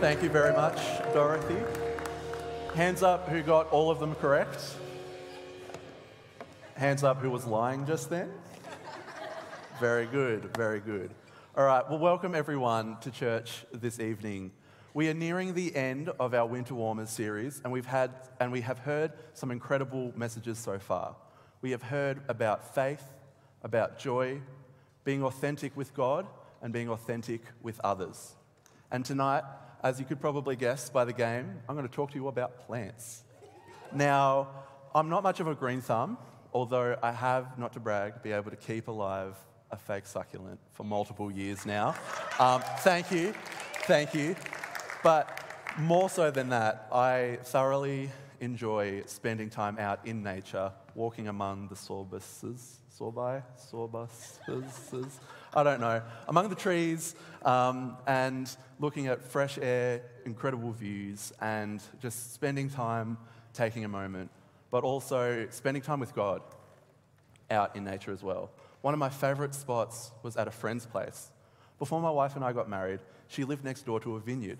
Thank you very much, Dorothy. Hands up who got all of them correct. Hands up who was lying just then. Very good, very good. All right, well, welcome everyone to church this evening. We are nearing the end of our Winter Warmers series, and we've had and we have heard some incredible messages so far. We have heard about faith, about joy, being authentic with God, and being authentic with others. And tonight, as you could probably guess by the game, I'm going to talk to you about plants. Now, I'm not much of a green thumb, although I have, not to brag, be able to keep alive a fake succulent for multiple years now. Um, thank you, thank you. But more so than that, I thoroughly enjoy spending time out in nature, walking among the sorbuses, sorbi, sorbuses, I don't know, among the trees um, and looking at fresh air, incredible views, and just spending time taking a moment, but also spending time with God out in nature as well. One of my favorite spots was at a friend's place. Before my wife and I got married, she lived next door to a vineyard.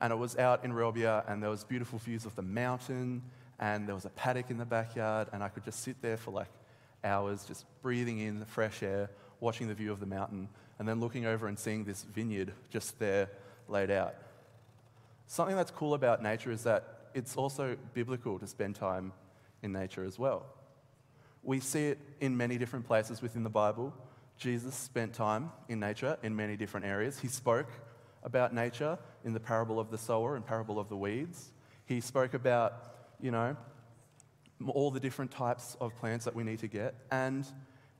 And it was out in Relbia, and there was beautiful views of the mountain, and there was a paddock in the backyard, and I could just sit there for like hours, just breathing in the fresh air, watching the view of the mountain, and then looking over and seeing this vineyard just there laid out. Something that's cool about nature is that it's also biblical to spend time in nature as well. We see it in many different places within the Bible. Jesus spent time in nature in many different areas. He spoke about nature in the parable of the sower and parable of the weeds. He spoke about, you know, all the different types of plants that we need to get. And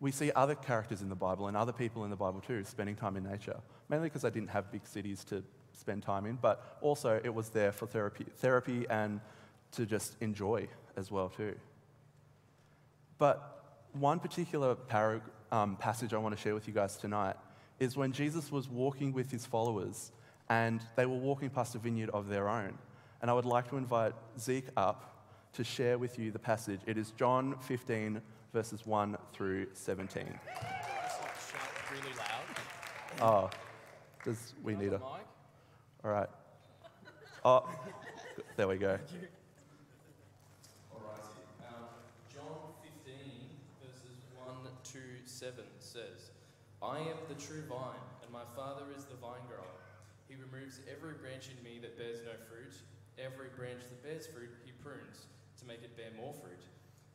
we see other characters in the Bible and other people in the Bible too spending time in nature, mainly because they didn't have big cities to spend time in, but also it was there for therapy, therapy and to just enjoy as well too. But one particular um, passage I want to share with you guys tonight is when Jesus was walking with his followers and they were walking past a vineyard of their own. And I would like to invite Zeke up to share with you the passage. It is John 15, verses 1 through 17. really loud. Oh, does we need a. Mic? All right. Oh, there we go. Alrighty. Um, John 15, verses 1 to 7 says, I am the true vine, and my Father is the vine grower. He removes every branch in me that bears no fruit. Every branch that bears fruit, he prunes to make it bear more fruit.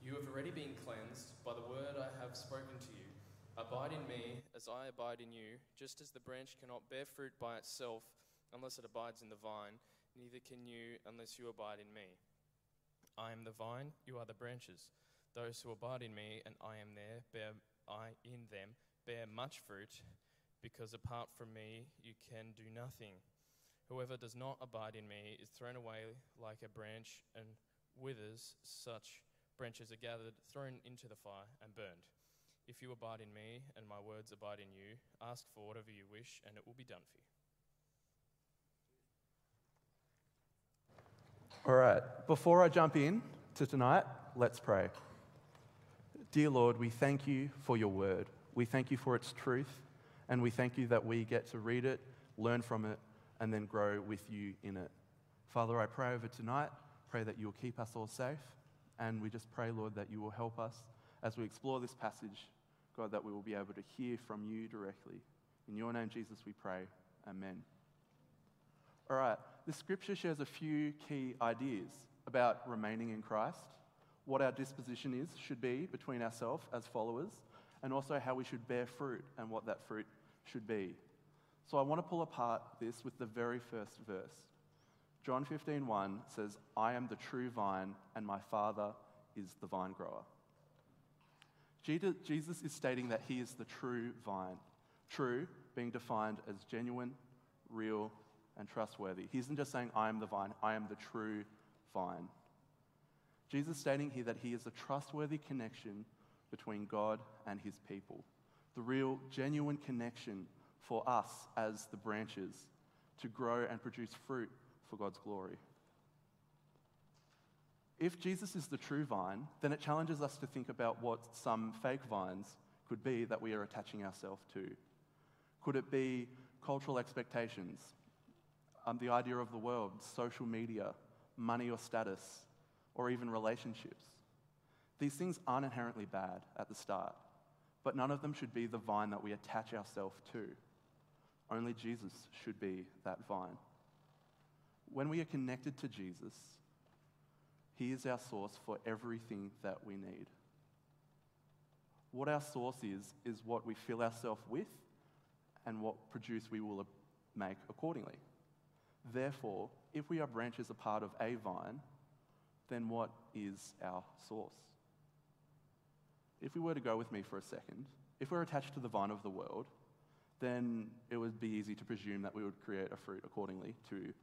You have already been cleansed by the word I have spoken to you. Abide in me as I abide in you, just as the branch cannot bear fruit by itself unless it abides in the vine, neither can you unless you abide in me. I am the vine, you are the branches. Those who abide in me and I am there, bear I in them, bear much fruit, because apart from me you can do nothing. Whoever does not abide in me is thrown away like a branch and withers, such branches are gathered, thrown into the fire, and burned. If you abide in me and my words abide in you, ask for whatever you wish, and it will be done for you. All right. Before I jump in to tonight, let's pray. Dear Lord, we thank you for your word. We thank you for its truth, and we thank you that we get to read it, learn from it, and then grow with you in it. Father, I pray over tonight, pray that you will keep us all safe, and we just pray, Lord, that you will help us as we explore this passage, God, that we will be able to hear from you directly. In your name, Jesus, we pray. Amen. All right, the scripture shares a few key ideas about remaining in Christ, what our disposition is, should be between ourselves as followers, and also how we should bear fruit and what that fruit should be. So I want to pull apart this with the very first verse. John 15:1 says, "I am the true vine and my Father is the vine grower." Jesus is stating that he is the true vine. True being defined as genuine, real, and trustworthy. He isn't just saying, I am the vine, I am the true vine. Jesus stating here that he is a trustworthy connection between God and his people. The real, genuine connection for us as the branches to grow and produce fruit for God's glory. If Jesus is the true vine, then it challenges us to think about what some fake vines could be that we are attaching ourselves to. Could it be cultural expectations? um, the idea of the world, social media, money or status, or even relationships. These things aren't inherently bad at the start, but none of them should be the vine that we attach ourselves to. Only Jesus should be that vine. When we are connected to Jesus, He is our source for everything that we need. What our source is, is what we fill ourselves with and what produce we will make accordingly. Therefore, if we are branches a part of a vine, then what is our source? If we were to go with me for a second, if we're attached to the vine of the world, then it would be easy to presume that we would create a fruit accordingly to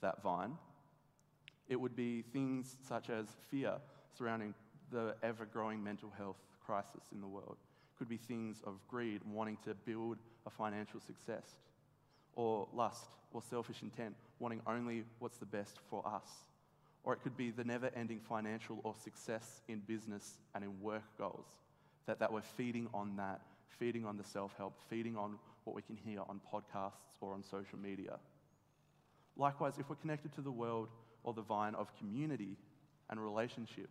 that vine. It would be things such as fear surrounding the ever growing mental health crisis in the world. It could be things of greed, wanting to build a financial success, or lust or selfish intent, wanting only what's the best for us. Or it could be the never ending financial or success in business and in work goals, that, that we're feeding on that, feeding on the self help, feeding on what we can hear on podcasts or on social media. Likewise, if we're connected to the world or the vine of community and relationship,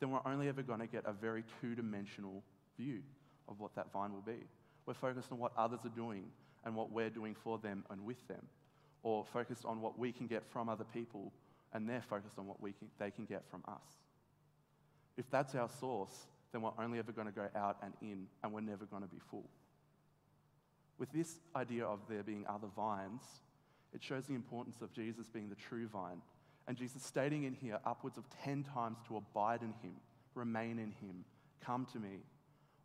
then we're only ever going to get a very two dimensional view of what that vine will be. We're focused on what others are doing and what we're doing for them and with them, or focused on what we can get from other people and they're focused on what we can, they can get from us. If that's our source, then we're only ever going to go out and in, and we're never going to be full. With this idea of there being other vines, it shows the importance of Jesus being the true vine. And Jesus stating in here upwards of 10 times to abide in him, remain in him, come to me.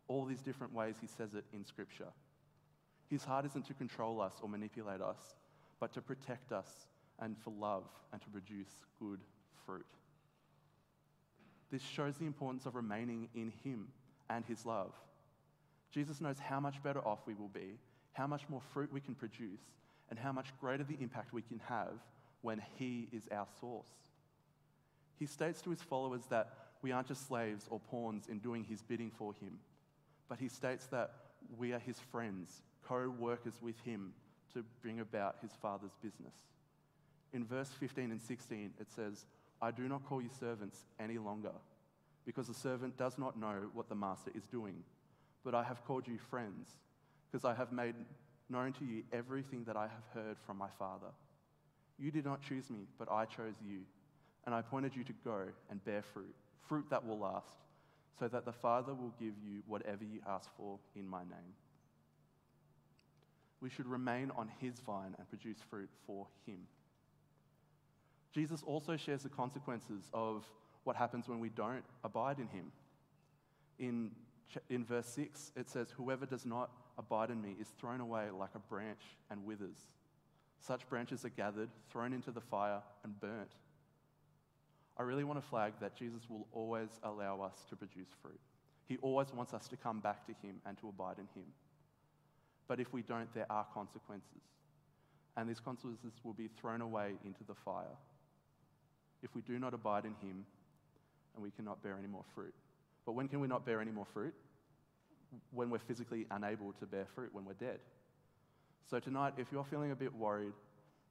All these different ways he says it in Scripture. His heart isn't to control us or manipulate us, but to protect us and for love and to produce good fruit. This shows the importance of remaining in him and his love. Jesus knows how much better off we will be, how much more fruit we can produce, and how much greater the impact we can have when He is our source. He states to His followers that we aren't just slaves or pawns in doing His bidding for Him, but He states that we are His friends, co workers with Him to bring about His Father's business. In verse 15 and 16, it says, I do not call you servants any longer, because the servant does not know what the master is doing, but I have called you friends, because I have made known to you everything that I have heard from my Father. You did not choose me, but I chose you, and I appointed you to go and bear fruit, fruit that will last, so that the Father will give you whatever you ask for in my name. We should remain on his vine and produce fruit for him. Jesus also shares the consequences of what happens when we don't abide in him. In, in verse 6, it says, Whoever does not abide in me is thrown away like a branch and withers. Such branches are gathered, thrown into the fire, and burnt. I really want to flag that Jesus will always allow us to produce fruit. He always wants us to come back to Him and to abide in Him. But if we don't, there are consequences. And these consequences will be thrown away into the fire if we do not abide in Him and we cannot bear any more fruit. But when can we not bear any more fruit? when we're physically unable to bear fruit, when we're dead. So, tonight, if you're feeling a bit worried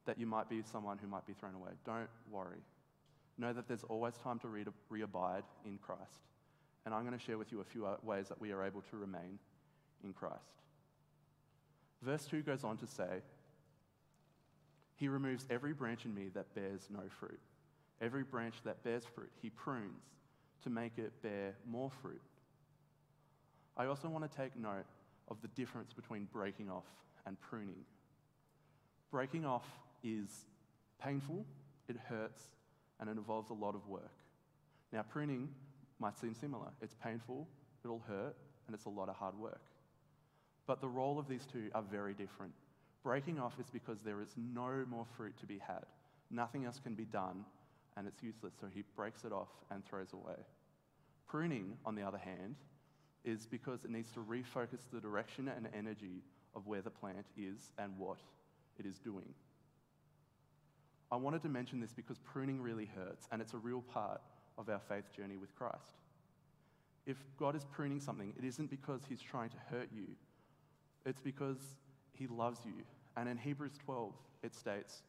that you might be someone who might be thrown away, don't worry. Know that there's always time to re abide in Christ. And I'm going to share with you a few uh, ways that we are able to remain in Christ. Verse 2 goes on to say, He removes every branch in me that bears no fruit. Every branch that bears fruit, He prunes to make it bear more fruit. I also want to take note of the difference between breaking off and pruning. Breaking off is painful, it hurts, and it involves a lot of work. Now, pruning might seem similar. It's painful, it'll hurt, and it's a lot of hard work. But the role of these two are very different. Breaking off is because there is no more fruit to be had. Nothing else can be done, and it's useless, so he breaks it off and throws away. Pruning, on the other hand, is because it needs to refocus the direction and energy of where the plant is and what it is doing. I wanted to mention this because pruning really hurts, and it's a real part of our faith journey with Christ. If God is pruning something, it isn't because He's trying to hurt you, it's because He loves you. And in Hebrews 12, it states,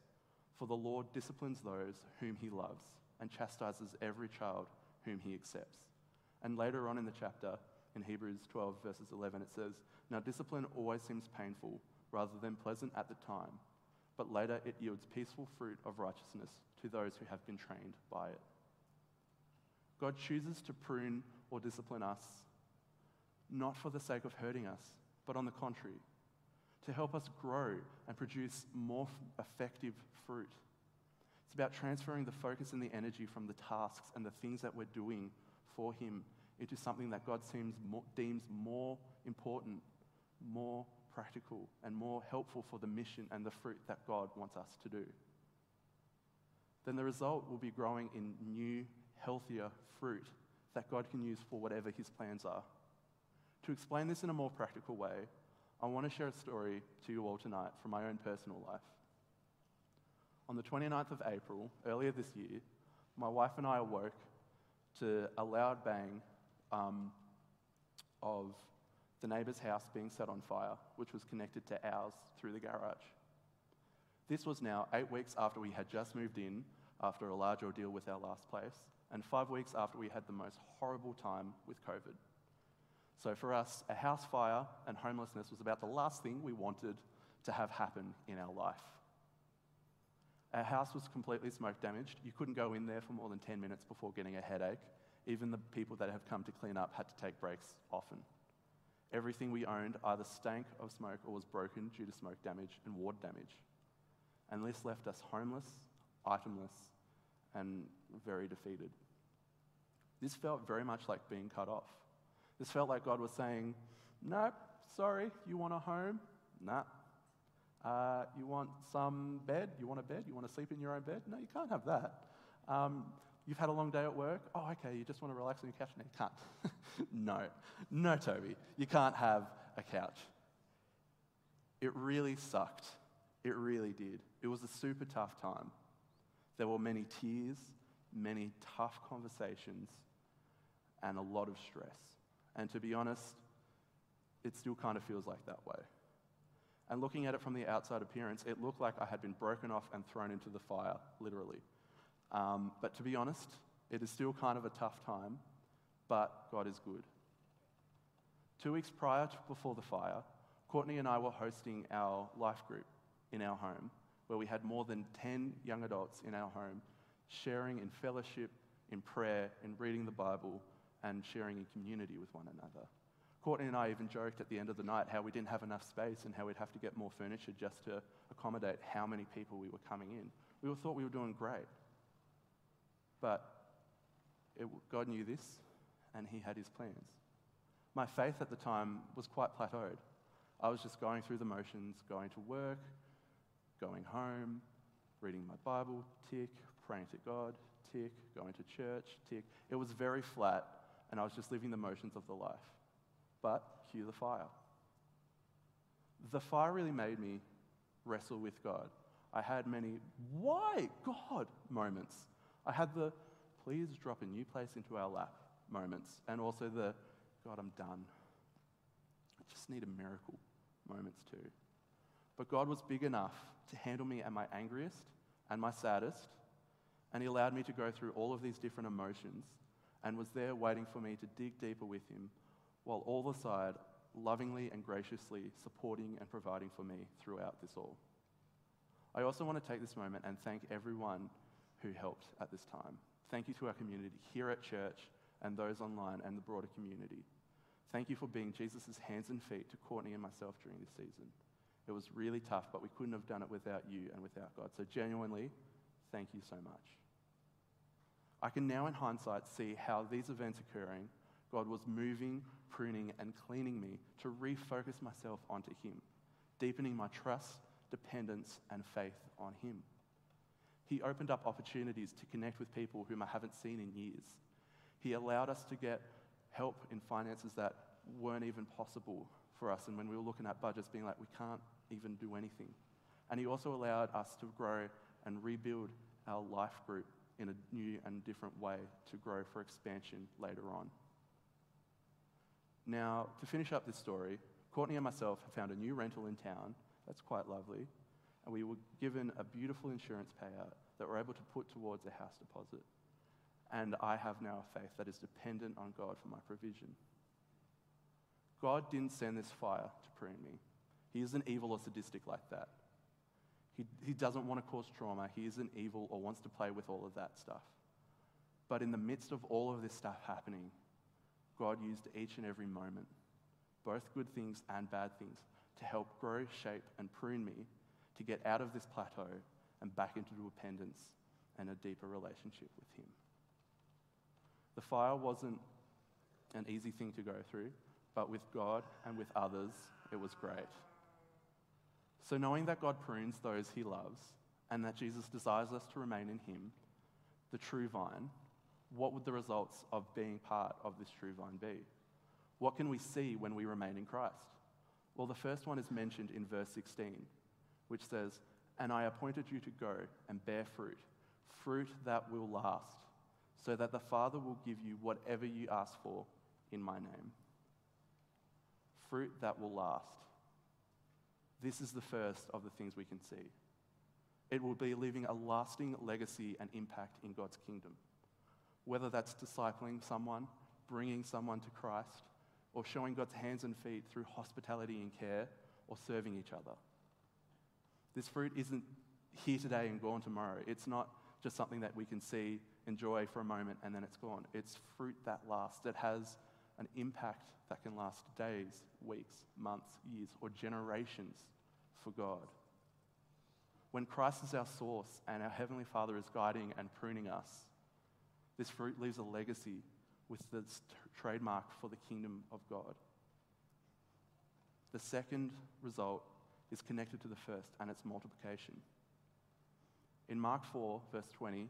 For the Lord disciplines those whom he loves and chastises every child whom he accepts. And later on in the chapter, in Hebrews 12, verses 11, it says, Now discipline always seems painful rather than pleasant at the time, but later it yields peaceful fruit of righteousness to those who have been trained by it. God chooses to prune or discipline us not for the sake of hurting us, but on the contrary, to help us grow and produce more effective fruit. It's about transferring the focus and the energy from the tasks and the things that we're doing for Him into something that God seems more, deems more important, more practical, and more helpful for the mission and the fruit that God wants us to do. Then the result will be growing in new, healthier fruit that God can use for whatever His plans are. To explain this in a more practical way, I want to share a story to you all tonight from my own personal life. On the 29th of April, earlier this year, my wife and I awoke to a loud bang um, of the neighbour's house being set on fire, which was connected to ours through the garage. This was now eight weeks after we had just moved in after a large ordeal with our last place, and five weeks after we had the most horrible time with COVID. So for us, a house fire and homelessness was about the last thing we wanted to have happen in our life. Our house was completely smoke damaged. You couldn't go in there for more than 10 minutes before getting a headache. Even the people that have come to clean up had to take breaks often. Everything we owned either stank of smoke or was broken due to smoke damage and water damage. And this left us homeless, itemless, and very defeated. This felt very much like being cut off. This felt like God was saying, Nope, sorry, you want a home? Nah. Uh, you want some bed? You want a bed? You want to sleep in your own bed? No, you can't have that. Um, you've had a long day at work? Oh, okay, you just want to relax on your couch? No, you can't. no, no, Toby, you can't have a couch. It really sucked. It really did. It was a super tough time. There were many tears, many tough conversations, and a lot of stress. And to be honest, it still kind of feels like that way. And looking at it from the outside appearance, it looked like I had been broken off and thrown into the fire, literally. Um, but to be honest, it is still kind of a tough time, but God is good. Two weeks prior to before the fire, Courtney and I were hosting our life group in our home, where we had more than 10 young adults in our home sharing in fellowship, in prayer, in reading the Bible, and sharing in community with one another. Courtney and I even joked at the end of the night how we didn't have enough space and how we'd have to get more furniture just to accommodate how many people we were coming in. We all thought we were doing great. But it, God knew this and He had His plans. My faith at the time was quite plateaued. I was just going through the motions, going to work, going home, reading my Bible, tick, praying to God, tick, going to church, tick. It was very flat and I was just living the motions of the life. But cue the fire. The fire really made me wrestle with God. I had many, why God moments. I had the, please drop a new place into our lap moments, and also the, God, I'm done. I just need a miracle moments too. But God was big enough to handle me at my angriest and my saddest, and He allowed me to go through all of these different emotions and was there waiting for me to dig deeper with him, while all the side lovingly and graciously supporting and providing for me throughout this all. I also want to take this moment and thank everyone who helped at this time. Thank you to our community here at church and those online and the broader community. Thank you for being Jesus' hands and feet to Courtney and myself during this season. It was really tough, but we couldn't have done it without you and without God. So, genuinely, thank you so much. I can now, in hindsight, see how these events occurring, God was moving, pruning, and cleaning me to refocus myself onto Him, deepening my trust, dependence, and faith on Him. He opened up opportunities to connect with people whom I haven't seen in years. He allowed us to get help in finances that weren't even possible for us. And when we were looking at budgets, being like, we can't even do anything. And He also allowed us to grow and rebuild our life group in a new and different way to grow for expansion later on. Now, to finish up this story, Courtney and myself have found a new rental in town. That's quite lovely. And we were given a beautiful insurance payout that we're able to put towards a house deposit. And I have now a faith that is dependent on God for my provision. God didn't send this fire to prune me. He isn't evil or sadistic like that. He, he doesn't want to cause trauma. He isn't evil or wants to play with all of that stuff. But in the midst of all of this stuff happening, God used each and every moment, both good things and bad things, to help grow, shape, and prune me to get out of this plateau and back into dependence and a deeper relationship with Him. The fire wasn't an easy thing to go through, but with God and with others, it was great. So, knowing that God prunes those He loves and that Jesus desires us to remain in Him, the true vine, what would the results of being part of this true vine be? What can we see when we remain in Christ? Well, the first one is mentioned in verse 16, which says, And I appointed you to go and bear fruit, fruit that will last, so that the Father will give you whatever you ask for in my name. Fruit that will last. This is the first of the things we can see. It will be leaving a lasting legacy and impact in God's kingdom. Whether that's discipling someone, bringing someone to Christ, or showing God's hands and feet through hospitality and care, or serving each other. This fruit isn't here today and gone tomorrow. It's not just something that we can see, enjoy for a moment, and then it's gone. It's fruit that lasts, It has an impact that can last days, weeks, months, years, or generations for God. When Christ is our source and our Heavenly Father is guiding and pruning us, this fruit leaves a legacy with the trademark for the kingdom of God. The second result is connected to the first, and it's multiplication. In Mark 4, verse 20,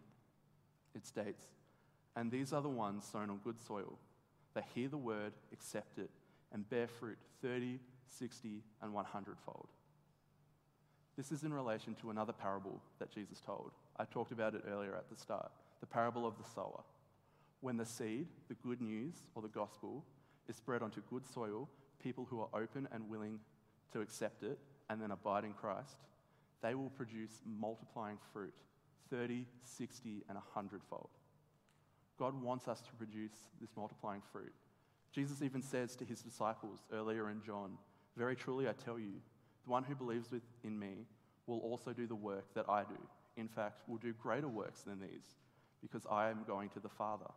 it states, And these are the ones sown on good soil. They hear the word, accept it, and bear fruit 30, 60, and 100 fold. This is in relation to another parable that Jesus told. I talked about it earlier at the start the parable of the sower. When the seed, the good news or the gospel, is spread onto good soil, people who are open and willing to accept it and then abide in Christ, they will produce multiplying fruit 30, 60, and 100 fold. God wants us to produce this multiplying fruit. Jesus even says to his disciples earlier in John, Very truly I tell you, the one who believes in me will also do the work that I do. In fact, will do greater works than these, because I am going to the Father.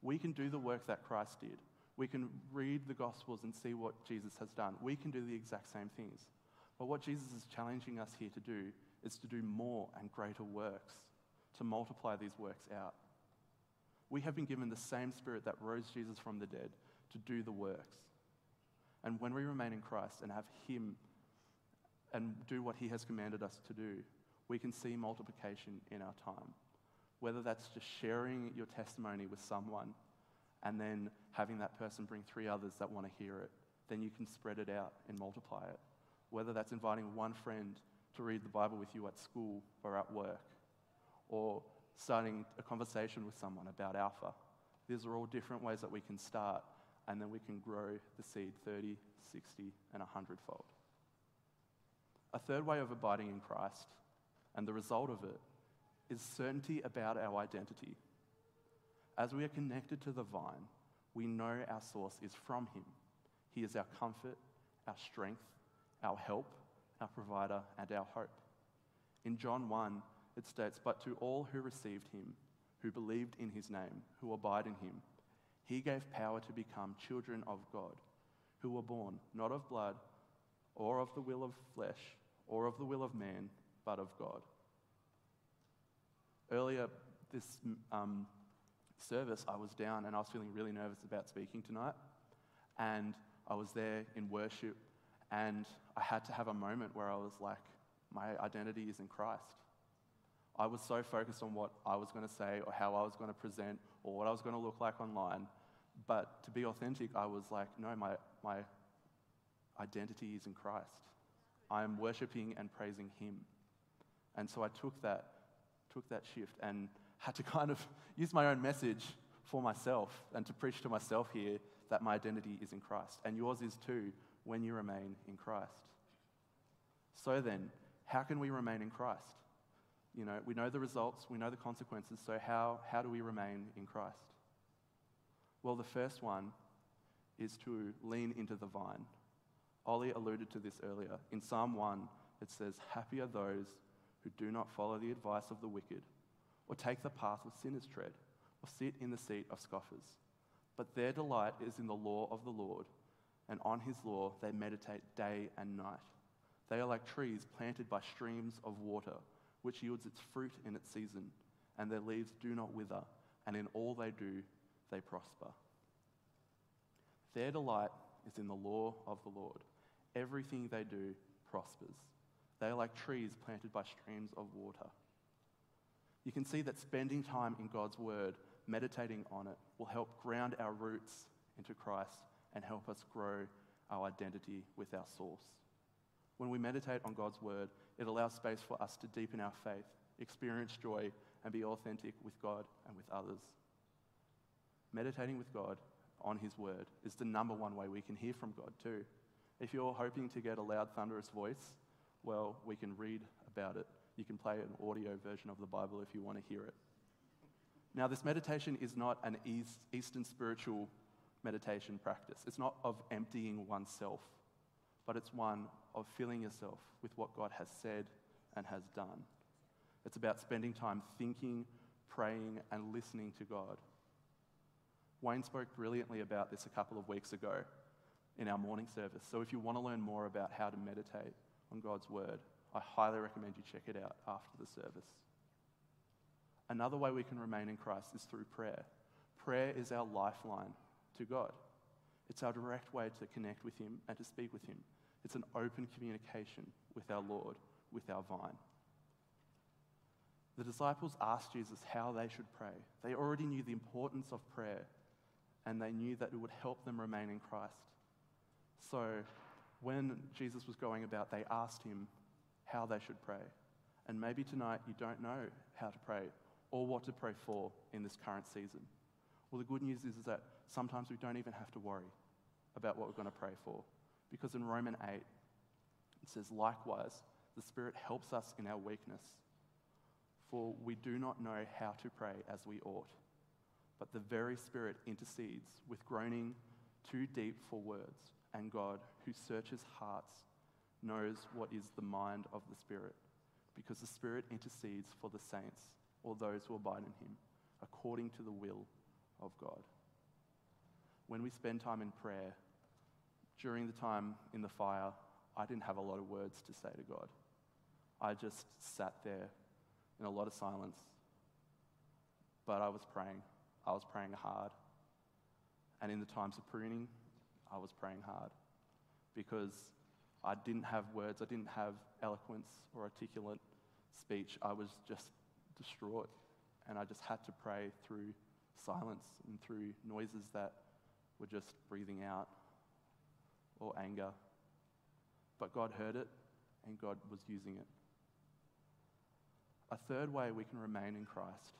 We can do the work that Christ did. We can read the Gospels and see what Jesus has done. We can do the exact same things. But what Jesus is challenging us here to do is to do more and greater works, to multiply these works out. We have been given the same Spirit that rose Jesus from the dead to do the works. And when we remain in Christ and have Him and do what He has commanded us to do, we can see multiplication in our time. Whether that's just sharing your testimony with someone and then having that person bring three others that want to hear it, then you can spread it out and multiply it. Whether that's inviting one friend to read the Bible with you at school or at work, or starting a conversation with someone about Alpha. These are all different ways that we can start, and then we can grow the seed 30, 60, and 100 fold. A third way of abiding in Christ, and the result of it, is certainty about our identity. As we are connected to the vine, we know our source is from Him. He is our comfort, our strength, our help, our provider, and our hope. In John 1, it states, But to all who received him, who believed in his name, who abide in him, he gave power to become children of God, who were born not of blood, or of the will of flesh, or of the will of man, but of God. Earlier this um, service, I was down and I was feeling really nervous about speaking tonight. And I was there in worship, and I had to have a moment where I was like, my identity is in Christ. I was so focused on what I was going to say or how I was going to present or what I was going to look like online. But to be authentic, I was like, no, my, my identity is in Christ. I am worshiping and praising Him. And so I took that, took that shift and had to kind of use my own message for myself and to preach to myself here that my identity is in Christ. And yours is too when you remain in Christ. So then, how can we remain in Christ? You know, we know the results, we know the consequences, so how, how do we remain in Christ? Well, the first one is to lean into the vine. Ollie alluded to this earlier. In Psalm 1, it says, Happy are those who do not follow the advice of the wicked, or take the path of sinners tread, or sit in the seat of scoffers. But their delight is in the law of the Lord, and on his law they meditate day and night. They are like trees planted by streams of water, which yields its fruit in its season, and their leaves do not wither, and in all they do, they prosper. Their delight is in the law of the Lord. Everything they do prospers. They are like trees planted by streams of water. You can see that spending time in God's Word, meditating on it, will help ground our roots into Christ and help us grow our identity with our source. When we meditate on God's Word, it allows space for us to deepen our faith, experience joy, and be authentic with God and with others. Meditating with God on His Word is the number one way we can hear from God, too. If you're hoping to get a loud, thunderous voice, well, we can read about it. You can play an audio version of the Bible if you want to hear it. Now, this meditation is not an East, Eastern spiritual meditation practice. It's not of emptying oneself, but it's one of filling yourself with what God has said and has done. It's about spending time thinking, praying, and listening to God. Wayne spoke brilliantly about this a couple of weeks ago in our morning service. So if you want to learn more about how to meditate on God's Word, I highly recommend you check it out after the service. Another way we can remain in Christ is through prayer. Prayer is our lifeline to God. It's our direct way to connect with Him and to speak with Him. It's an open communication with our Lord, with our vine. The disciples asked Jesus how they should pray. They already knew the importance of prayer and they knew that it would help them remain in Christ. So when Jesus was going about, they asked him how they should pray. And maybe tonight you don't know how to pray or what to pray for in this current season. Well, the good news is, is that sometimes we don't even have to worry about what we're going to pray for. Because in Romans 8, it says, likewise, the Spirit helps us in our weakness. For we do not know how to pray as we ought but the very Spirit intercedes with groaning too deep for words, and God, who searches hearts, knows what is the mind of the Spirit, because the Spirit intercedes for the saints, or those who abide in Him, according to the will of God. When we spend time in prayer, during the time in the fire, I didn't have a lot of words to say to God. I just sat there in a lot of silence, but I was praying. I was praying hard. And in the times of pruning, I was praying hard because I didn't have words, I didn't have eloquence or articulate speech. I was just distraught. And I just had to pray through silence and through noises that were just breathing out or anger. But God heard it and God was using it. A third way we can remain in Christ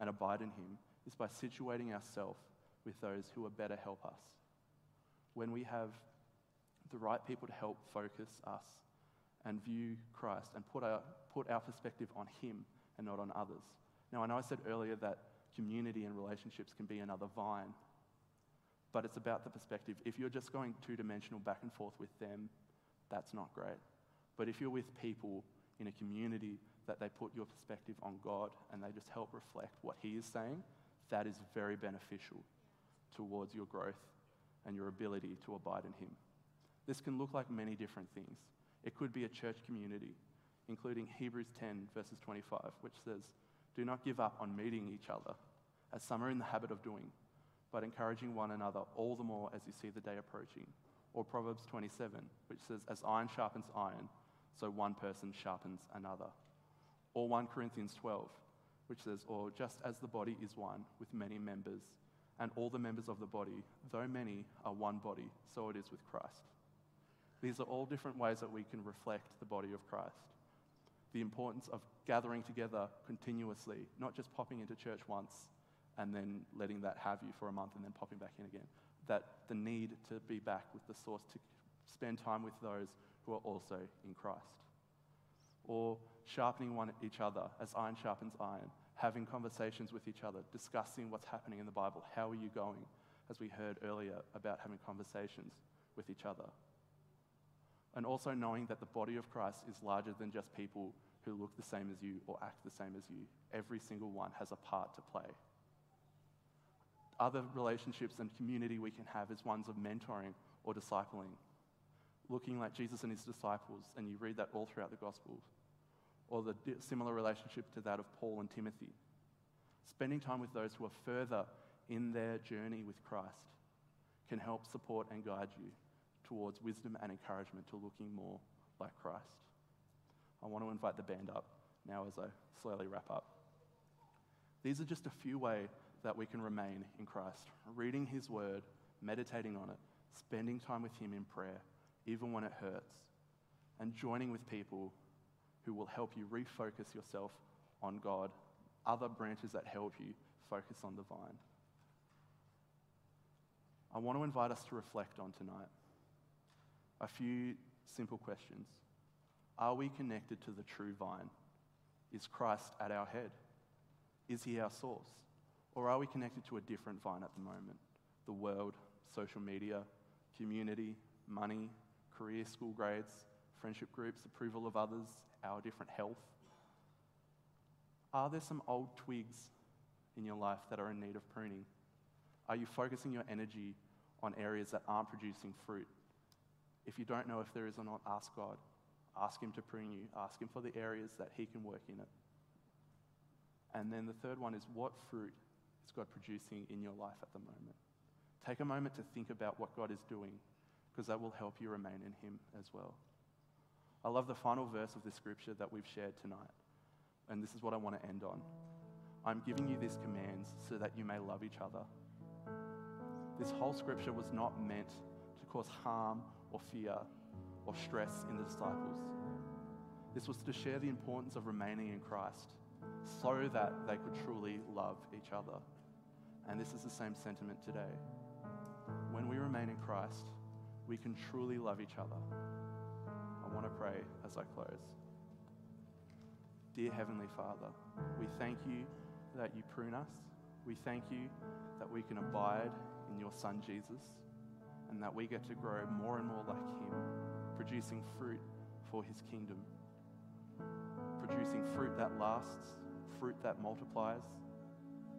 and abide in Him is by situating ourselves with those who are better help us. When we have the right people to help focus us and view Christ and put our, put our perspective on Him and not on others. Now, I know I said earlier that community and relationships can be another vine, but it's about the perspective. If you're just going two dimensional back and forth with them, that's not great. But if you're with people in a community that they put your perspective on God and they just help reflect what He is saying, that is very beneficial towards your growth and your ability to abide in Him. This can look like many different things. It could be a church community, including Hebrews 10, verses 25, which says, Do not give up on meeting each other, as some are in the habit of doing, but encouraging one another all the more as you see the day approaching. Or Proverbs 27, which says, As iron sharpens iron, so one person sharpens another. Or 1 Corinthians 12, which says, Or just as the body is one with many members, and all the members of the body, though many, are one body, so it is with Christ. These are all different ways that we can reflect the body of Christ. The importance of gathering together continuously, not just popping into church once and then letting that have you for a month and then popping back in again. That the need to be back with the source, to spend time with those who are also in Christ. or sharpening one each other as iron sharpens iron, having conversations with each other, discussing what's happening in the Bible. How are you going? As we heard earlier about having conversations with each other. And also knowing that the body of Christ is larger than just people who look the same as you or act the same as you. Every single one has a part to play. Other relationships and community we can have is ones of mentoring or discipling, looking like Jesus and his disciples, and you read that all throughout the Gospels, or the similar relationship to that of Paul and Timothy. Spending time with those who are further in their journey with Christ can help support and guide you towards wisdom and encouragement to looking more like Christ. I want to invite the band up now as I slowly wrap up. These are just a few ways that we can remain in Christ reading His Word, meditating on it, spending time with Him in prayer, even when it hurts, and joining with people who will help you refocus yourself on God, other branches that help you focus on the vine. I want to invite us to reflect on tonight a few simple questions. Are we connected to the true vine? Is Christ at our head? Is he our source? Or are we connected to a different vine at the moment? The world, social media, community, money, career, school grades, friendship groups, approval of others, our different health? Are there some old twigs in your life that are in need of pruning? Are you focusing your energy on areas that aren't producing fruit? If you don't know if there is or not, ask God. Ask Him to prune you. Ask Him for the areas that He can work in it. And then the third one is what fruit is God producing in your life at the moment? Take a moment to think about what God is doing because that will help you remain in Him as well. I love the final verse of this scripture that we've shared tonight. And this is what I want to end on. I'm giving you these commands so that you may love each other. This whole scripture was not meant to cause harm or fear or stress in the disciples. This was to share the importance of remaining in Christ so that they could truly love each other. And this is the same sentiment today. When we remain in Christ, we can truly love each other. I want to pray as I close. Dear Heavenly Father, we thank you that you prune us. We thank you that we can abide in your Son Jesus and that we get to grow more and more like Him, producing fruit for His kingdom, producing fruit that lasts, fruit that multiplies,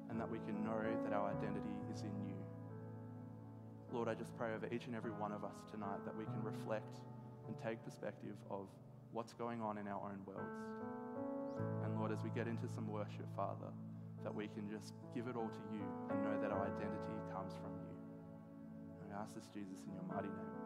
and that we can know that our identity is in you. Lord, I just pray over each and every one of us tonight that we can reflect and take perspective of what's going on in our own worlds. And Lord, as we get into some worship, Father, that we can just give it all to you and know that our identity comes from you. And ask this, Jesus, in your mighty name.